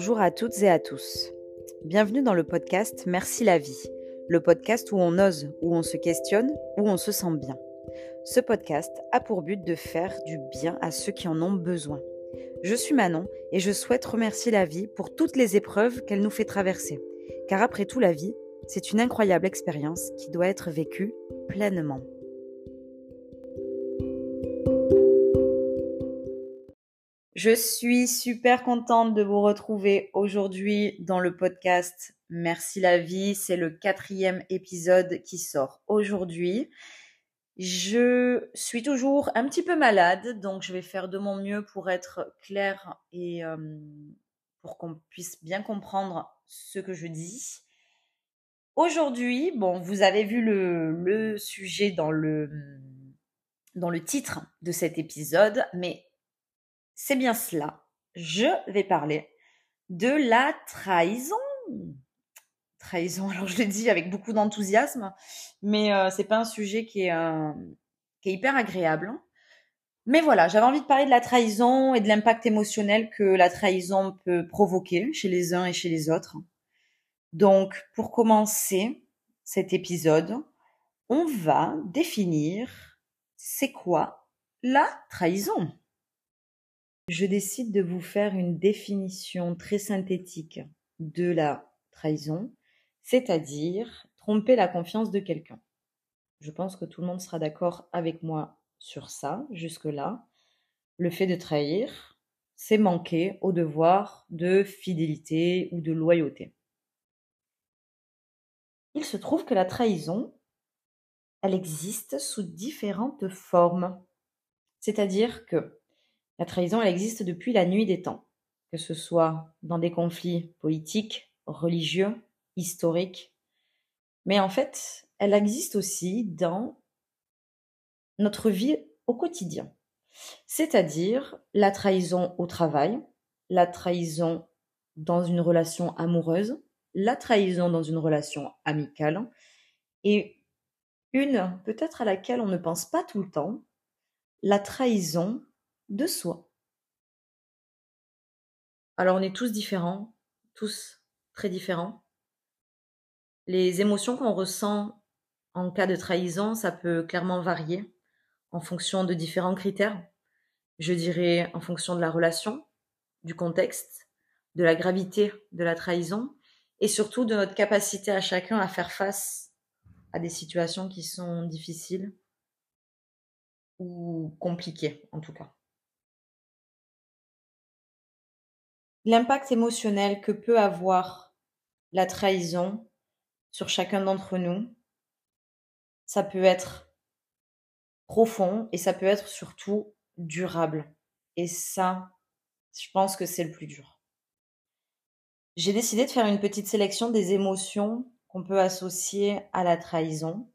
Bonjour à toutes et à tous. Bienvenue dans le podcast Merci la vie, le podcast où on ose, où on se questionne, où on se sent bien. Ce podcast a pour but de faire du bien à ceux qui en ont besoin. Je suis Manon et je souhaite remercier la vie pour toutes les épreuves qu'elle nous fait traverser. Car après tout, la vie, c'est une incroyable expérience qui doit être vécue pleinement. Je suis super contente de vous retrouver aujourd'hui dans le podcast Merci la vie. C'est le quatrième épisode qui sort aujourd'hui. Je suis toujours un petit peu malade, donc je vais faire de mon mieux pour être claire et euh, pour qu'on puisse bien comprendre ce que je dis. Aujourd'hui, bon, vous avez vu le, le sujet dans le, dans le titre de cet épisode, mais c'est bien cela. Je vais parler de la trahison. Trahison, alors je le dis avec beaucoup d'enthousiasme, mais euh, c'est pas un sujet qui est, euh, qui est hyper agréable. Hein. Mais voilà, j'avais envie de parler de la trahison et de l'impact émotionnel que la trahison peut provoquer chez les uns et chez les autres. Donc, pour commencer cet épisode, on va définir c'est quoi la trahison je décide de vous faire une définition très synthétique de la trahison, c'est-à-dire tromper la confiance de quelqu'un. Je pense que tout le monde sera d'accord avec moi sur ça, jusque-là. Le fait de trahir, c'est manquer au devoir de fidélité ou de loyauté. Il se trouve que la trahison, elle existe sous différentes formes. C'est-à-dire que la trahison, elle existe depuis la nuit des temps, que ce soit dans des conflits politiques, religieux, historiques. Mais en fait, elle existe aussi dans notre vie au quotidien. C'est-à-dire la trahison au travail, la trahison dans une relation amoureuse, la trahison dans une relation amicale, et une peut-être à laquelle on ne pense pas tout le temps, la trahison de soi. Alors on est tous différents, tous très différents. Les émotions qu'on ressent en cas de trahison, ça peut clairement varier en fonction de différents critères. Je dirais en fonction de la relation, du contexte, de la gravité de la trahison et surtout de notre capacité à chacun à faire face à des situations qui sont difficiles ou compliquées en tout cas. L'impact émotionnel que peut avoir la trahison sur chacun d'entre nous, ça peut être profond et ça peut être surtout durable. Et ça, je pense que c'est le plus dur. J'ai décidé de faire une petite sélection des émotions qu'on peut associer à la trahison.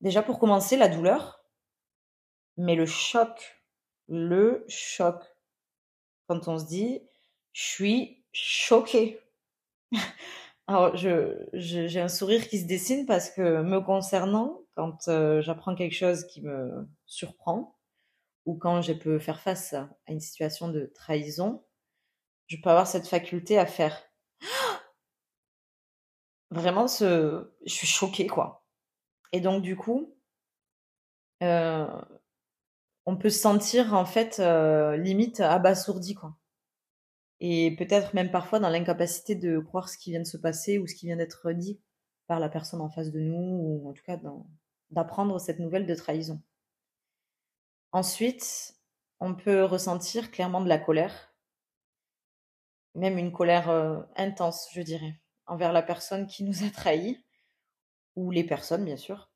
Déjà pour commencer, la douleur, mais le choc, le choc quand on se dit je suis choquée. Alors, j'ai un sourire qui se dessine parce que me concernant, quand euh, j'apprends quelque chose qui me surprend, ou quand je peux faire face à une situation de trahison, je peux avoir cette faculté à faire vraiment ce, je suis choquée quoi. Et donc du coup, euh, on peut se sentir en fait euh, limite abasourdi quoi. Et peut-être même parfois dans l'incapacité de croire ce qui vient de se passer ou ce qui vient d'être dit par la personne en face de nous ou en tout cas d'apprendre cette nouvelle de trahison. Ensuite, on peut ressentir clairement de la colère, même une colère euh, intense, je dirais, envers la personne qui nous a trahis ou les personnes bien sûr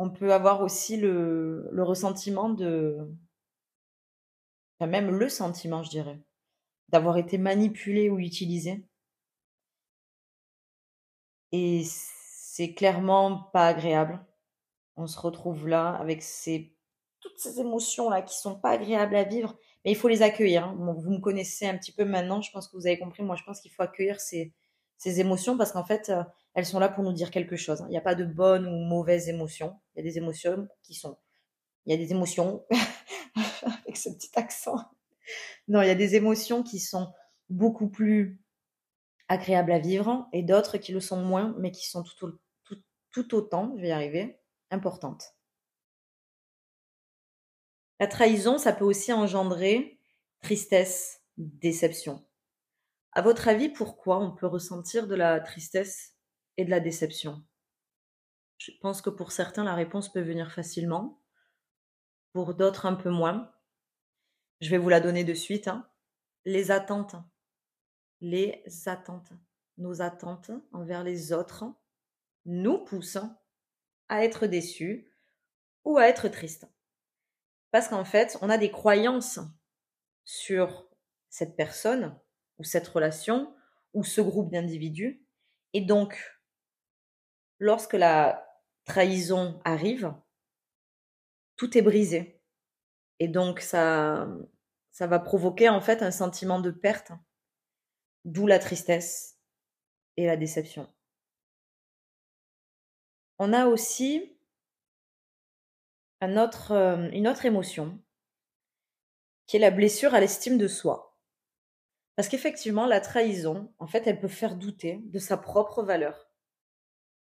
on peut avoir aussi le, ressentiment de, enfin même le sentiment, je dirais, d'avoir été manipulé ou utilisé. Et c'est clairement pas agréable. On se retrouve là avec ces, toutes ces émotions là qui sont pas agréables à vivre, mais il faut les accueillir. Hein. vous me connaissez un petit peu maintenant, je pense que vous avez compris. Moi, je pense qu'il faut accueillir ces, ces émotions parce qu'en fait, euh, elles sont là pour nous dire quelque chose. Il n'y a pas de bonnes ou mauvaises émotions. Il y a des émotions qui sont. Il y a des émotions, avec ce petit accent. Non, il y a des émotions qui sont beaucoup plus agréables à vivre et d'autres qui le sont moins, mais qui sont tout, tout autant, je vais y arriver, importantes. La trahison, ça peut aussi engendrer tristesse, déception. À votre avis, pourquoi on peut ressentir de la tristesse et de la déception Je pense que pour certains, la réponse peut venir facilement, pour d'autres un peu moins. Je vais vous la donner de suite. Hein. Les attentes. Les attentes. Nos attentes envers les autres nous poussent à être déçus ou à être tristes. Parce qu'en fait, on a des croyances sur cette personne ou cette relation ou ce groupe d'individus. Et donc, lorsque la trahison arrive, tout est brisé. Et donc, ça, ça va provoquer en fait un sentiment de perte, d'où la tristesse et la déception. On a aussi euh, une autre émotion, qui est la blessure à l'estime de soi. Parce qu'effectivement, la trahison, en fait, elle peut faire douter de sa propre valeur.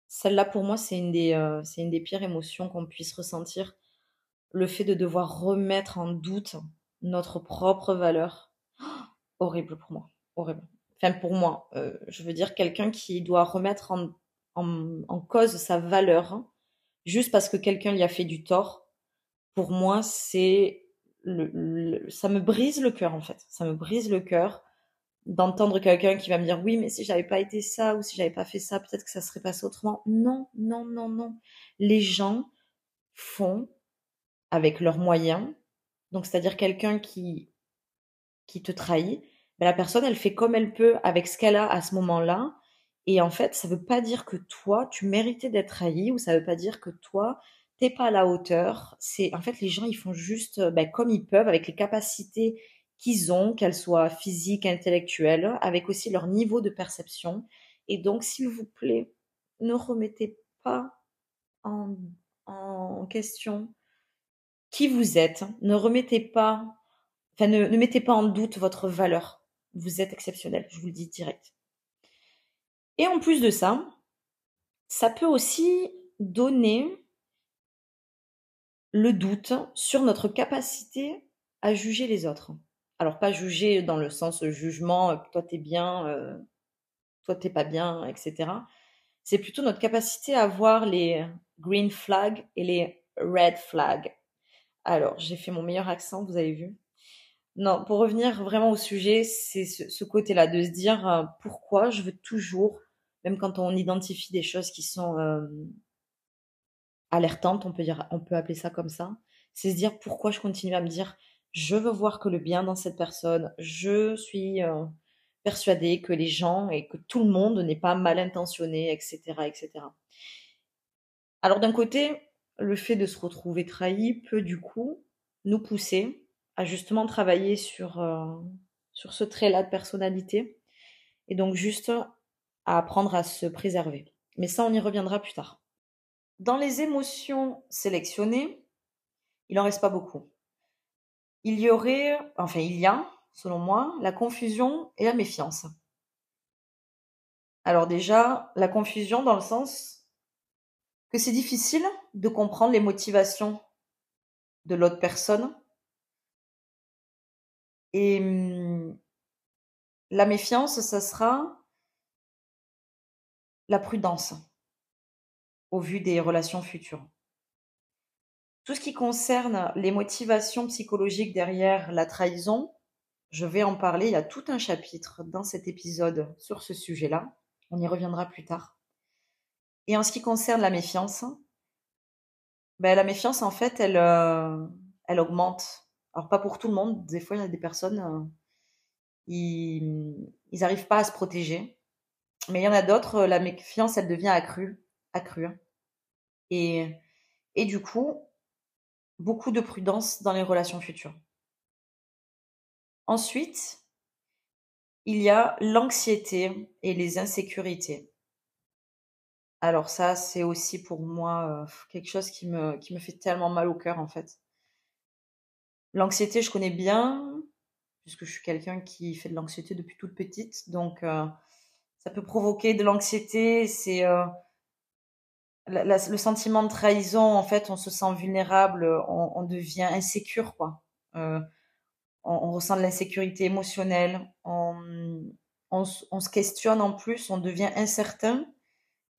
Celle-là, pour moi, c'est une, des, euh, c'est une des pires émotions qu'on puisse ressentir. Le fait de devoir remettre en doute notre propre valeur. horrible pour moi. Horrible. Enfin, pour moi, euh, je veux dire quelqu'un qui doit remettre en, en, cause sa valeur juste parce que quelqu'un lui a fait du tort, pour moi, c'est le, ça me brise le cœur en fait. Ça me brise le cœur d'entendre quelqu'un qui va me dire oui, mais si j'avais pas été ça ou si j'avais pas fait ça, peut-être que ça serait passé autrement. Non, non, non, non. Les gens font avec leurs moyens. Donc, c'est-à-dire quelqu'un qui qui te trahit, ben, la personne, elle fait comme elle peut avec ce qu'elle a à ce moment-là. Et en fait, ça veut pas dire que toi, tu méritais d'être trahi, ou ça veut pas dire que toi, t'es pas à la hauteur. C'est en fait les gens, ils font juste ben, comme ils peuvent, avec les capacités qu'ils ont, qu'elles soient physiques, intellectuelles, avec aussi leur niveau de perception. Et donc, s'il vous plaît, ne remettez pas en, en question qui vous êtes. Ne remettez pas, enfin, ne, ne mettez pas en doute votre valeur. Vous êtes exceptionnel, je vous le dis direct. Et en plus de ça, ça peut aussi donner le doute sur notre capacité à juger les autres. Alors pas juger dans le sens jugement, toi t'es bien, toi t'es pas bien, etc. C'est plutôt notre capacité à voir les green flags et les red flags. Alors j'ai fait mon meilleur accent, vous avez vu. Non, pour revenir vraiment au sujet, c'est ce, côté-là de se dire pourquoi je veux toujours même quand on identifie des choses qui sont alertantes, on peut, dire, on peut appeler ça comme ça, c'est se dire pourquoi je continue à me dire je veux voir que le bien dans cette personne, je suis euh, persuadée que les gens et que tout le monde n'est pas mal intentionné, etc. etc. Alors d'un côté, le fait de se retrouver trahi peut du coup nous pousser à justement travailler sur, euh, sur ce trait-là de personnalité. Et donc juste à apprendre à se préserver. Mais ça, on y reviendra plus tard. Dans les émotions sélectionnées, il n'en reste pas beaucoup. Il y aurait, enfin il y a, selon moi, la confusion et la méfiance. Alors déjà, la confusion dans le sens que c'est difficile de comprendre les motivations de l'autre personne. Et hum, la méfiance, ça sera la prudence au vu des relations futures. Tout ce qui concerne les motivations psychologiques derrière la trahison, je vais en parler. Il y a tout un chapitre dans cet épisode sur ce sujet-là. On y reviendra plus tard. Et en ce qui concerne la méfiance, ben, la méfiance, en fait, elle, euh, elle augmente. Alors, pas pour tout le monde. Des fois, il y a des personnes, euh, ils n'arrivent pas à se protéger. Mais il y en a d'autres, euh, la méfiance, elle devient accrue, accrue. Et, et du coup, beaucoup de prudence dans les relations futures. Ensuite, il y a l'anxiété et les insécurités. Alors ça, c'est aussi pour moi euh, quelque chose qui me, fait tellement mal au cœur en fait. L'anxiété, je connais bien. puisque je suis quelqu'un qui fait de l'anxiété depuis toute petite. Donc, euh, ça peut provoquer de l'anxiété. C'est euh, le sentiment de trahison. En fait, on se sent vulnérable, on, devient insécure, quoi. Euh, on, ressent de l'insécurité émotionnelle. On, se questionne en plus. On devient incertain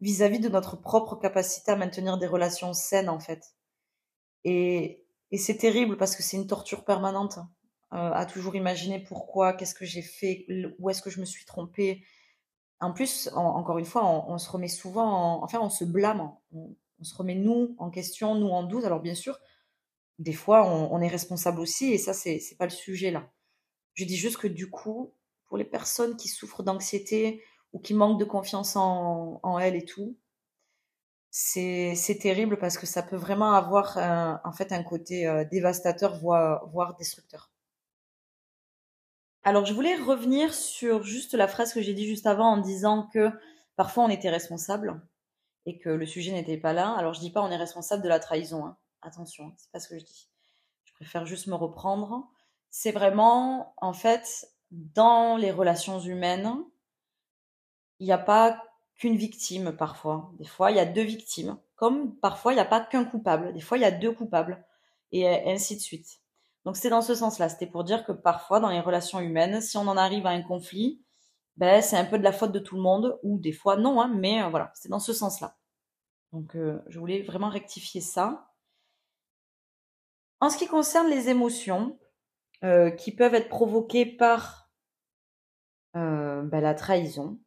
vis-à-vis de notre propre capacité à maintenir des relations saines, en fait. Et, et c'est terrible parce que c'est une torture permanente. Euh, à toujours imaginer pourquoi, qu'est-ce que j'ai fait, où est-ce que je me suis trompée. En plus, encore une fois, on, se remet souvent, enfin, on se blâme, on, se remet nous en question, nous en doute. Alors bien sûr, des fois, on, est responsable aussi, et ça, c'est pas le sujet là. Je dis juste que du coup, pour les personnes qui souffrent d'anxiété ou qui manquent de confiance en, en elles et tout, c'est terrible parce que ça peut vraiment avoir un, en fait un côté euh, dévastateur, voire destructeur. Alors, je voulais revenir sur juste la phrase que j'ai dit juste avant en disant que parfois on était responsable et que le sujet n'était pas là. Alors, je dis pas on est responsable de la trahison. Hein. Attention, c'est pas ce que je dis. Je préfère juste me reprendre. C'est vraiment, en fait, dans les relations humaines, il n'y a pas qu'une victime parfois. Des fois, il y a deux victimes. Comme parfois, il n'y a pas qu'un coupable. Des fois, il y a deux coupables. Et ainsi de suite. Donc c'est dans ce sens-là. C'était pour dire que parfois dans les relations humaines, si on en arrive à un conflit, ben c'est un peu de la faute de tout le monde, ou des fois non, hein, mais euh, voilà, c'est dans ce sens-là. Donc euh, je voulais vraiment rectifier ça. En ce qui concerne les émotions euh, qui peuvent être provoquées par ben, la trahison,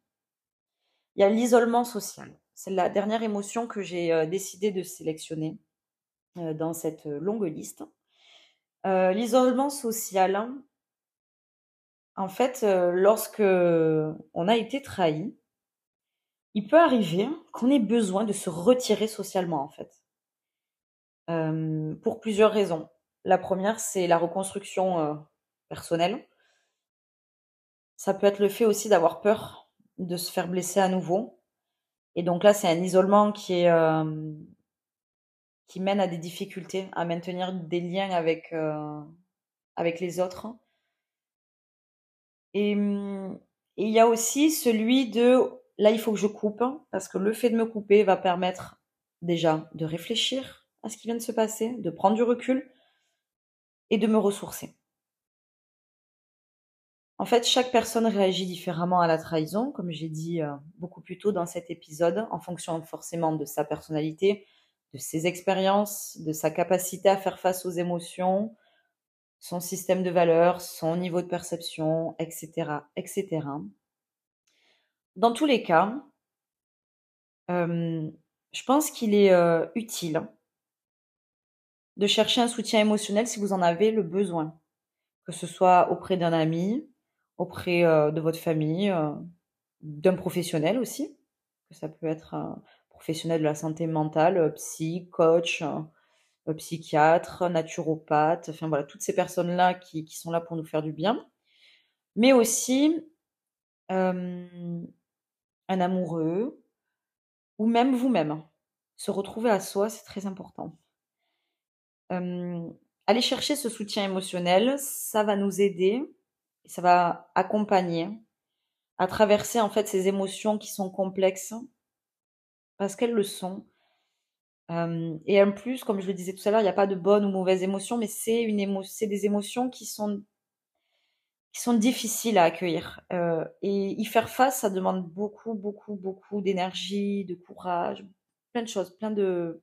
il y a l'isolement social. C'est la dernière émotion que j'ai décidé de sélectionner dans cette longue liste. Euh, l'isolement social, hein. en fait, euh, lorsque on a été trahi, il peut arriver qu'on ait besoin de se retirer socialement, en fait. Euh, pour plusieurs raisons. La première, c'est la reconstruction personnelle. Ça peut être le fait aussi d'avoir peur de se faire blesser à nouveau. Et donc là, c'est un isolement qui est qui mène à des difficultés à maintenir des liens avec, euh, les autres. Et il y a aussi celui de là, il faut que je coupe, parce que le fait de me couper va permettre déjà de réfléchir à ce qui vient de se passer, de prendre du recul et de me ressourcer. En fait, chaque personne réagit différemment à la trahison, comme j'ai dit euh, beaucoup plus tôt dans cet épisode, en fonction forcément de sa personnalité, de ses expériences, de sa capacité à faire face aux émotions, son système de valeurs, son niveau de perception, etc., etc. Dans tous les cas, je pense qu'il est utile de chercher un soutien émotionnel si vous en avez le besoin, que ce soit auprès d'un ami, auprès de votre famille, d'un professionnel aussi, que ça peut être professionnels de la santé mentale, euh, psy, coach, euh, psychiatre, naturopathe, voilà, toutes ces personnes-là qui, sont là pour nous faire du bien. Mais aussi euh, un amoureux ou même vous-même. Se retrouver à soi, c'est très important. aller chercher ce soutien émotionnel, ça va nous aider, ça va accompagner à traverser en fait ces émotions qui sont complexes parce qu'elles le sont. et en plus, comme je le disais tout à l'heure, il n'y a pas de bonnes ou mauvaises émotions, mais c'est émo des émotions qui sont qui sont difficiles à accueillir. et y faire face, ça demande beaucoup, beaucoup, beaucoup d'énergie, de courage, plein de choses, plein de.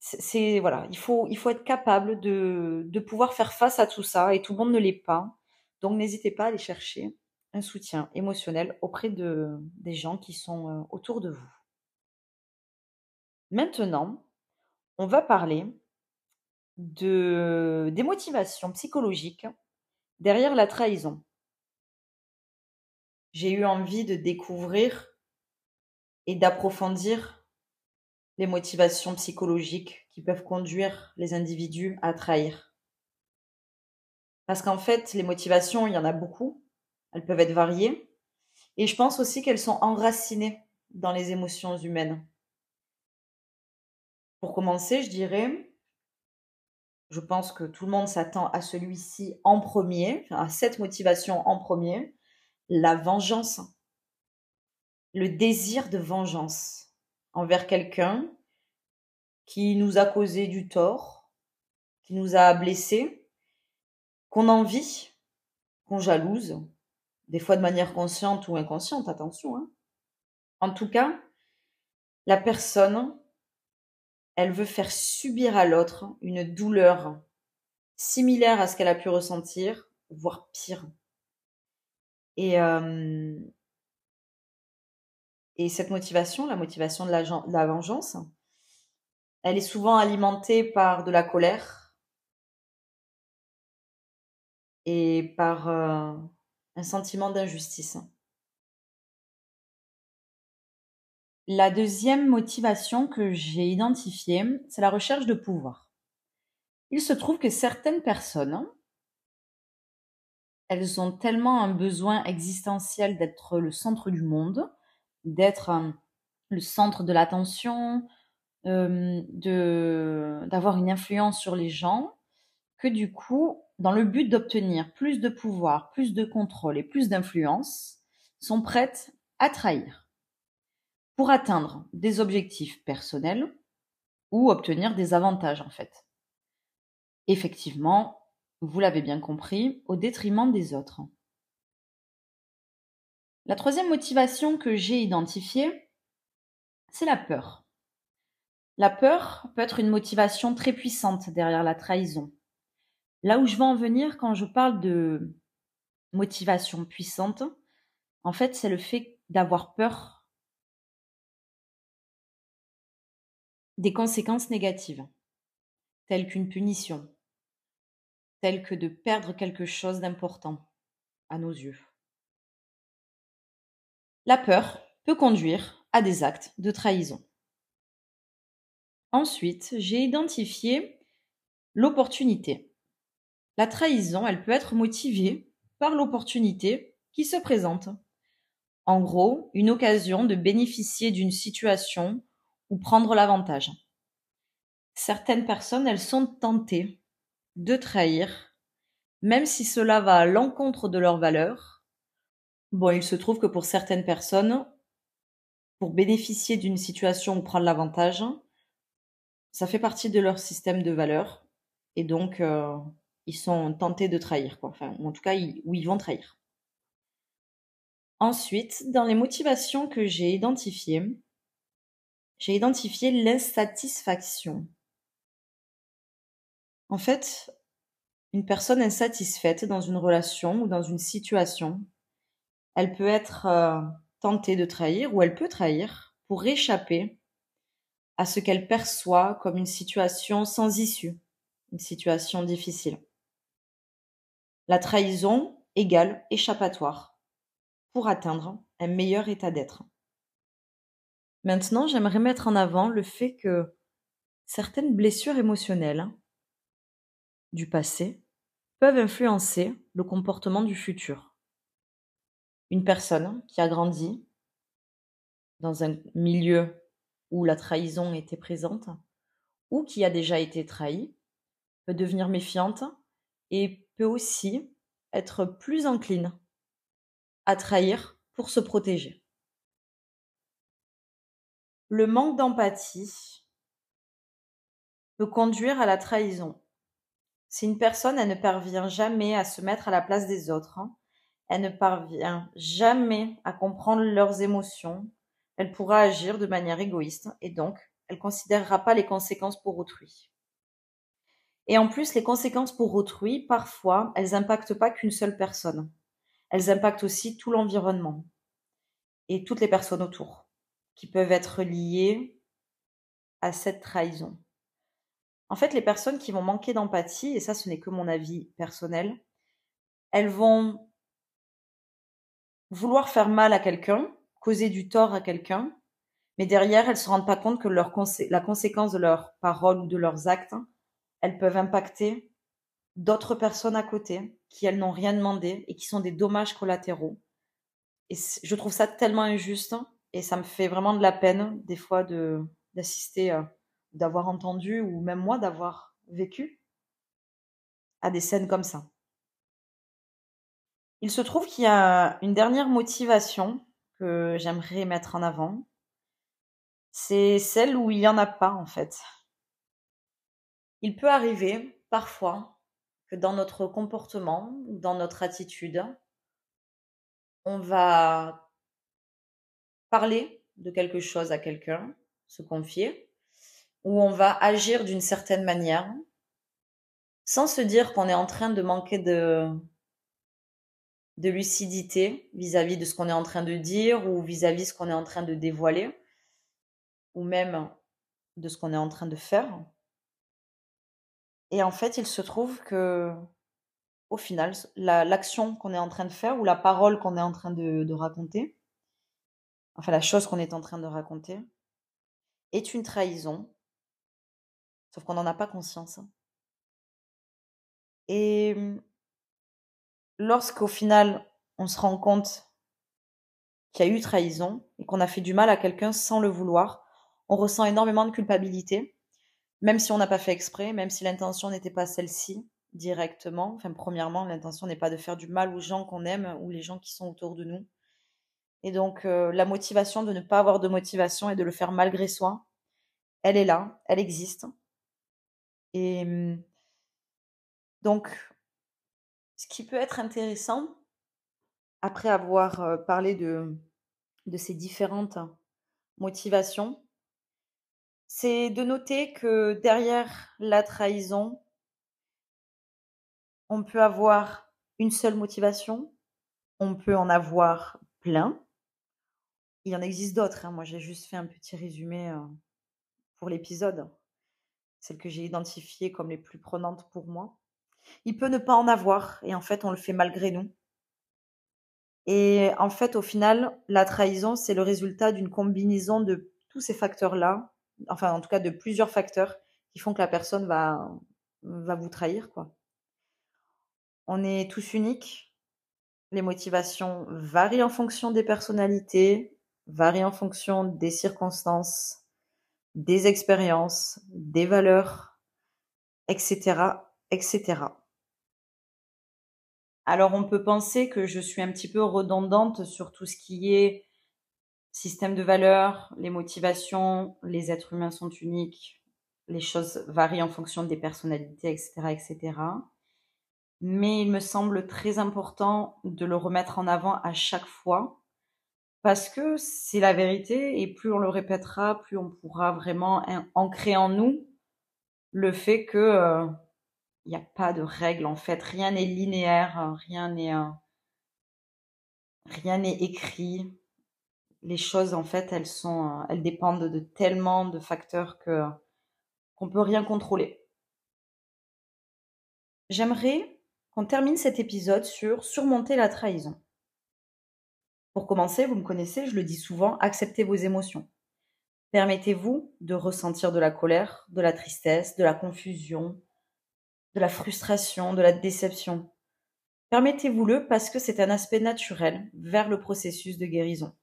C'est voilà, il faut il faut être capable de de pouvoir faire face à tout ça, et tout le monde ne l'est pas. Donc n'hésitez pas à aller chercher un soutien émotionnel auprès de, des gens qui sont euh, autour de vous. Maintenant, on va parler de, des motivations psychologiques derrière la trahison. J'ai eu envie de découvrir et d'approfondir les motivations psychologiques qui peuvent conduire les individus à trahir. Parce qu'en fait, les motivations, il y en a beaucoup, elles peuvent être variées. Et je pense aussi qu'elles sont enracinées dans les émotions humaines. Pour commencer, je dirais, je pense que tout le monde s'attend à celui-ci en premier, à cette motivation en premier, la vengeance. Le désir de vengeance envers quelqu'un qui nous a causé du tort, qui nous a blessés, qu'on envie, qu'on jalouse, des fois de manière consciente ou inconsciente, attention. Hein. En tout cas, la personne, elle veut faire subir à l'autre une douleur similaire à ce qu'elle a pu ressentir, voire pire. Et, et cette motivation, la motivation de la, vengeance, elle est souvent alimentée par de la colère et par un sentiment d'injustice. La deuxième motivation que j'ai identifiée, c'est la recherche de pouvoir. Il se trouve que certaines personnes, elles ont tellement un besoin existentiel d'être le centre du monde, d'être euh, le centre de l'attention, euh, d'avoir une influence sur les gens, que du coup, dans le but d'obtenir plus de pouvoir, plus de contrôle et plus d'influence, sont prêtes à trahir pour atteindre des objectifs personnels ou obtenir des avantages en fait. Effectivement, vous l'avez bien compris, au détriment des autres. La troisième motivation que j'ai identifiée, c'est la peur. La peur peut être une motivation très puissante derrière la trahison. Là où je veux en venir quand je parle de motivation puissante, en fait, c'est le fait d'avoir peur des conséquences négatives, telles qu'une punition, telles que de perdre quelque chose d'important à nos yeux. La peur peut conduire à des actes de trahison. Ensuite, j'ai identifié l'opportunité. La trahison, elle peut être motivée par l'opportunité qui se présente. En gros, une occasion de bénéficier d'une situation ou prendre l'avantage. Certaines personnes, elles sont tentées de trahir, même si cela va à l'encontre de leurs valeurs. Bon, il se trouve que pour certaines personnes, pour bénéficier d'une situation ou prendre l'avantage, ça fait partie de leur système de valeurs et donc euh, ils sont tentés de trahir, quoi. Enfin, en tout cas, où ils vont trahir. Ensuite, dans les motivations que j'ai identifiées, j'ai identifié l'insatisfaction. En fait, une personne insatisfaite dans une relation ou dans une situation, elle peut être euh, tentée de trahir ou elle peut trahir pour échapper à ce qu'elle perçoit comme une situation sans issue, une situation difficile. La trahison égale échappatoire pour atteindre un meilleur état d'être. Maintenant, j'aimerais mettre en avant le fait que certaines blessures émotionnelles du passé peuvent influencer le comportement du futur. Une personne qui a grandi dans un milieu où la trahison était présente, ou qui a déjà été trahie, peut devenir méfiante et aussi être plus encline à trahir pour se protéger. Le manque d'empathie peut conduire à la trahison. Si une personne, ne parvient jamais à se mettre à la place des autres, hein, elle ne parvient jamais à comprendre leurs émotions, elle pourra agir de manière égoïste et donc elle considérera pas les conséquences pour autrui. Et en plus, les conséquences pour autrui, parfois, elles impactent pas qu'une seule personne. Elles impactent aussi tout l'environnement et toutes les personnes autour qui peuvent être liées à cette trahison. En fait, les personnes qui vont manquer d'empathie, et ça ce n'est que mon avis personnel, elles vont vouloir faire mal à quelqu'un causer du tort à quelqu'un, mais derrière, elles se rendent pas compte que la conséquence de leurs paroles ou de leurs actes, elles peuvent impacter d'autres personnes à côté qui elles n'ont rien demandé et qui sont des dommages collatéraux. Et je trouve ça tellement injuste et ça me fait vraiment de la peine des fois d'assister, euh, d'avoir entendu ou même moi d'avoir vécu à des scènes comme ça. Il se trouve qu'il y a une dernière motivation que j'aimerais mettre en avant. C'est celle où il n'y en a pas en fait. Il peut arriver parfois que dans notre comportement, dans notre attitude, on va parler de quelque chose à quelqu'un, se confier, ou on va agir d'une certaine manière sans se dire qu'on est en train de manquer de, lucidité vis-à-vis de ce qu'on est en train de dire ou vis-à-vis de ce qu'on est en train de dévoiler ou même de ce qu'on est en train de faire. Et en fait, il se trouve que, au final, l'action qu'on est en train de faire ou la parole qu'on est en train de, de raconter, enfin la chose qu'on est en train de raconter, est une trahison, sauf qu'on n'en a pas conscience. Et mmh, lorsqu'au final, on se rend compte qu'il y a eu trahison et qu'on a fait du mal à quelqu'un sans le vouloir, on ressent énormément de culpabilité, même si on n'a pas fait exprès, même si l'intention n'était pas celle-ci directement. Enfin, premièrement, l'intention n'est pas de faire du mal aux gens qu'on aime ou les gens qui sont autour de nous. Et donc, euh, la motivation de ne pas avoir de motivation et de le faire malgré soi, elle est là, elle existe. Et mmh, donc, ce qui peut être intéressant, après avoir euh, parlé de ces différentes motivations, c'est de noter que derrière la trahison, on peut avoir une seule motivation, on peut en avoir plein. Il y en existe d'autres. Hein. Moi, j'ai juste fait un petit résumé euh, pour l'épisode, celles que j'ai identifiées comme les plus prenantes pour moi. Il peut ne pas en avoir et en fait, on le fait malgré nous. Et en fait, au final, la trahison, c'est le résultat d'une combinaison de tous ces facteurs-là, enfin en tout cas de plusieurs facteurs qui font que la personne va, va vous trahir. quoi. On est tous uniques. Les motivations varient en fonction des personnalités, varient en fonction des circonstances, des expériences, des valeurs, etc etc. Alors on peut penser que je suis un petit peu redondante sur tout ce qui est système de valeurs, les motivations, les êtres humains sont uniques, les choses varient en fonction des personnalités, etc., etc. Mais il me semble très important de le remettre en avant à chaque fois parce que c'est la vérité et plus on le répétera, plus on pourra vraiment ancrer en nous le fait que euh, il n'y a pas de règle en fait, rien n'est linéaire, rien n'est euh, rien n'est écrit. Les choses en fait, elles sont euh, elles dépendent de tellement de facteurs que qu'on peut rien contrôler. J'aimerais qu'on termine cet épisode sur surmonter la trahison. Pour commencer, vous me connaissez, je le dis souvent, acceptez vos émotions. Permettez-vous de ressentir de la colère, de la tristesse, de la confusion, de la frustration, de la déception. Permettez-vous-le parce que c'est un aspect naturel vers le processus de guérison.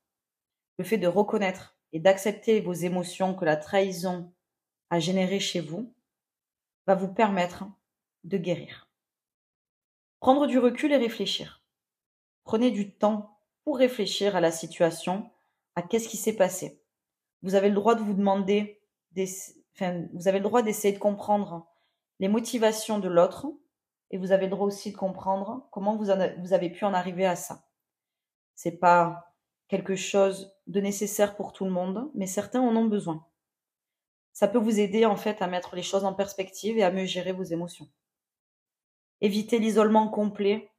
Le fait de reconnaître et d'accepter vos émotions que la trahison a générées chez vous va vous permettre de guérir. Prendre du recul et réfléchir. Prenez du temps pour réfléchir à la situation, à qu'est-ce qui s'est passé. Vous avez le droit de vous demander, vous avez le droit d'essayer de comprendre les motivations de l'autre et vous avez le droit aussi de comprendre comment vous, vous avez pu en arriver à ça. C'est pas quelque chose de nécessaire pour tout le monde, mais certains en ont besoin. Ça peut vous aider en fait à mettre les choses en perspective et à mieux gérer vos émotions. Évitez l'isolement complet.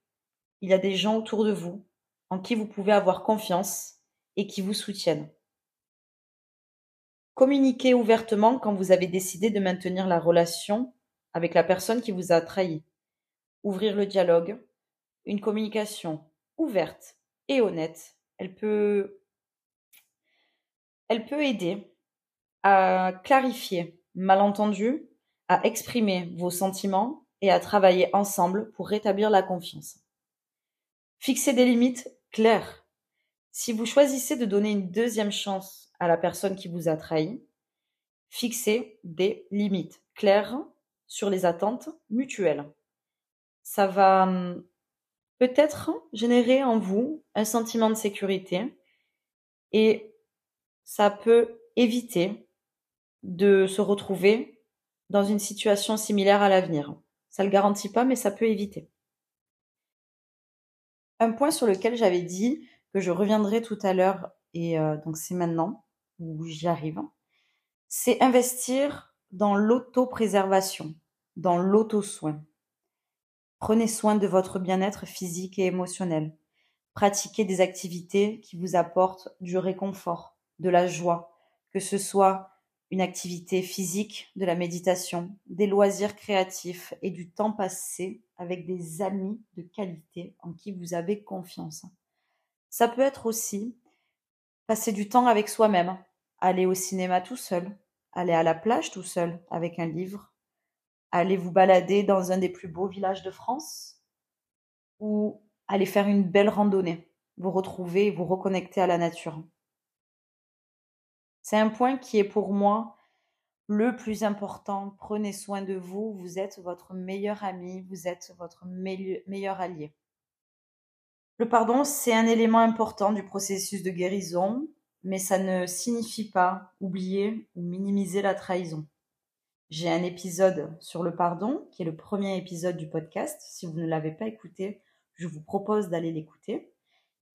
Il y a des gens autour de vous en qui vous pouvez avoir confiance et qui vous soutiennent. Communiquez ouvertement quand vous avez décidé de maintenir la relation avec la personne qui vous a trahi. Ouvrir le dialogue, une communication ouverte et honnête, elle peut, elle peut aider à clarifier malentendus, à exprimer vos sentiments et à travailler ensemble pour rétablir la confiance. Fixez des limites claires. Si vous choisissez de donner une deuxième chance à la personne qui vous a trahi, fixez des limites claires sur les attentes mutuelles. ça va hum, peut-être générer en vous un sentiment de sécurité et ça peut éviter de se retrouver dans une situation similaire à l'avenir. Ça ne le garantit pas, mais ça peut éviter. Un point sur lequel j'avais dit que je reviendrai tout à l'heure, et euh, donc c'est maintenant où j'y arrive, c'est investir dans l'autopréservation, dans l'auto-soin. Prenez soin de votre bien-être physique et émotionnel. Pratiquez des activités qui vous apportent du réconfort, de la joie, que ce soit une activité physique, de la méditation, des loisirs créatifs et du temps passé avec des amis de qualité en qui vous avez confiance. Ça peut être aussi passer du temps avec soi-même, aller au cinéma tout seul, aller à la plage tout seul avec un livre, aller vous balader dans un des plus beaux villages de France ou aller faire une belle randonnée, vous retrouver, vous reconnecter à la nature. C'est un point qui est pour moi le plus important. Prenez soin de vous, vous êtes votre meilleur ami, vous êtes votre meilleur allié. Le pardon, c'est un élément important du processus de guérison, mais ça ne signifie pas oublier ou minimiser la trahison. J'ai un épisode sur le pardon, qui est le premier épisode du podcast. Si vous ne l'avez pas écouté, je vous propose d'aller l'écouter.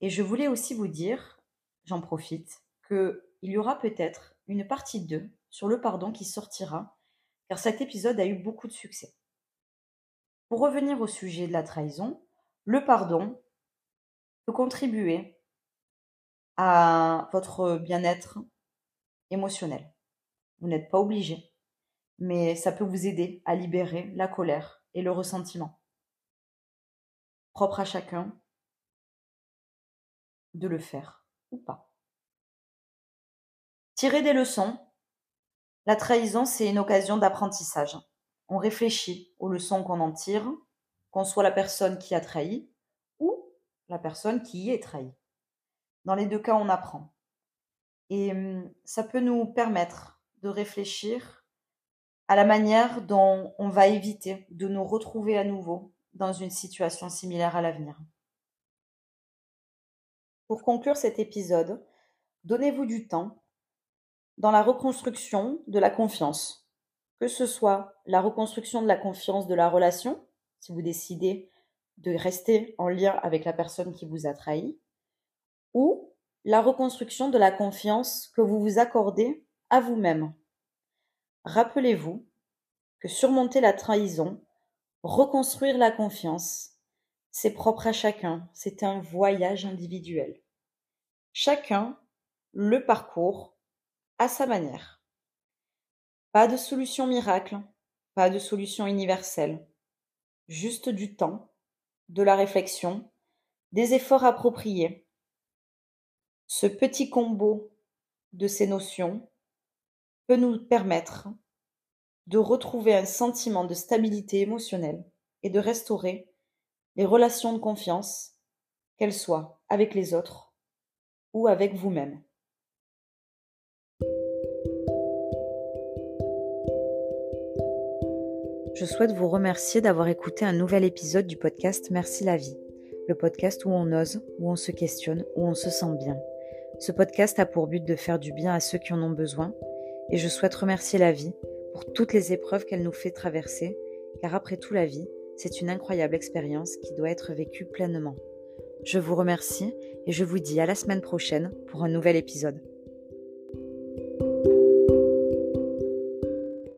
Et je voulais aussi vous dire, j'en profite, qu'il y aura peut-être une partie 2 sur le pardon qui sortira, car cet épisode a eu beaucoup de succès. Pour revenir au sujet de la trahison, le pardon peut contribuer à votre bien-être émotionnel. Vous n'êtes pas obligé mais ça peut vous aider à libérer la colère et le ressentiment. Propre à chacun de le faire ou pas. Tirer des leçons. La trahison, c'est une occasion d'apprentissage. On réfléchit aux leçons qu'on en tire, qu'on soit la personne qui a trahi ou la personne qui y est trahie. Dans les deux cas, on apprend. Et hum, ça peut nous permettre de réfléchir à la manière dont on va éviter de nous retrouver à nouveau dans une situation similaire à l'avenir. Pour conclure cet épisode, donnez-vous du temps dans la reconstruction de la confiance, que ce soit la reconstruction de la confiance de la relation, si vous décidez de rester en lien avec la personne qui vous a trahi, ou la reconstruction de la confiance que vous vous accordez à vous-même. Rappelez-vous que surmonter la trahison, reconstruire la confiance, c'est propre à chacun, c'est un voyage individuel. Chacun le parcourt à sa manière. Pas de solution miracle, pas de solution universelle, juste du temps, de la réflexion, des efforts appropriés. Ce petit combo de ces notions peut nous permettre de retrouver un sentiment de stabilité émotionnelle et de restaurer les relations de confiance, qu'elles soient avec les autres ou avec vous-même. Je souhaite vous remercier d'avoir écouté un nouvel épisode du podcast Merci la vie, le podcast où on ose, où on se questionne, où on se sent bien. Ce podcast a pour but de faire du bien à ceux qui en ont besoin et je souhaite remercier la vie pour toutes les épreuves qu'elle nous fait traverser, car après tout la vie, c'est une incroyable expérience qui doit être vécue pleinement. Je vous remercie et je vous dis à la semaine prochaine pour un nouvel épisode.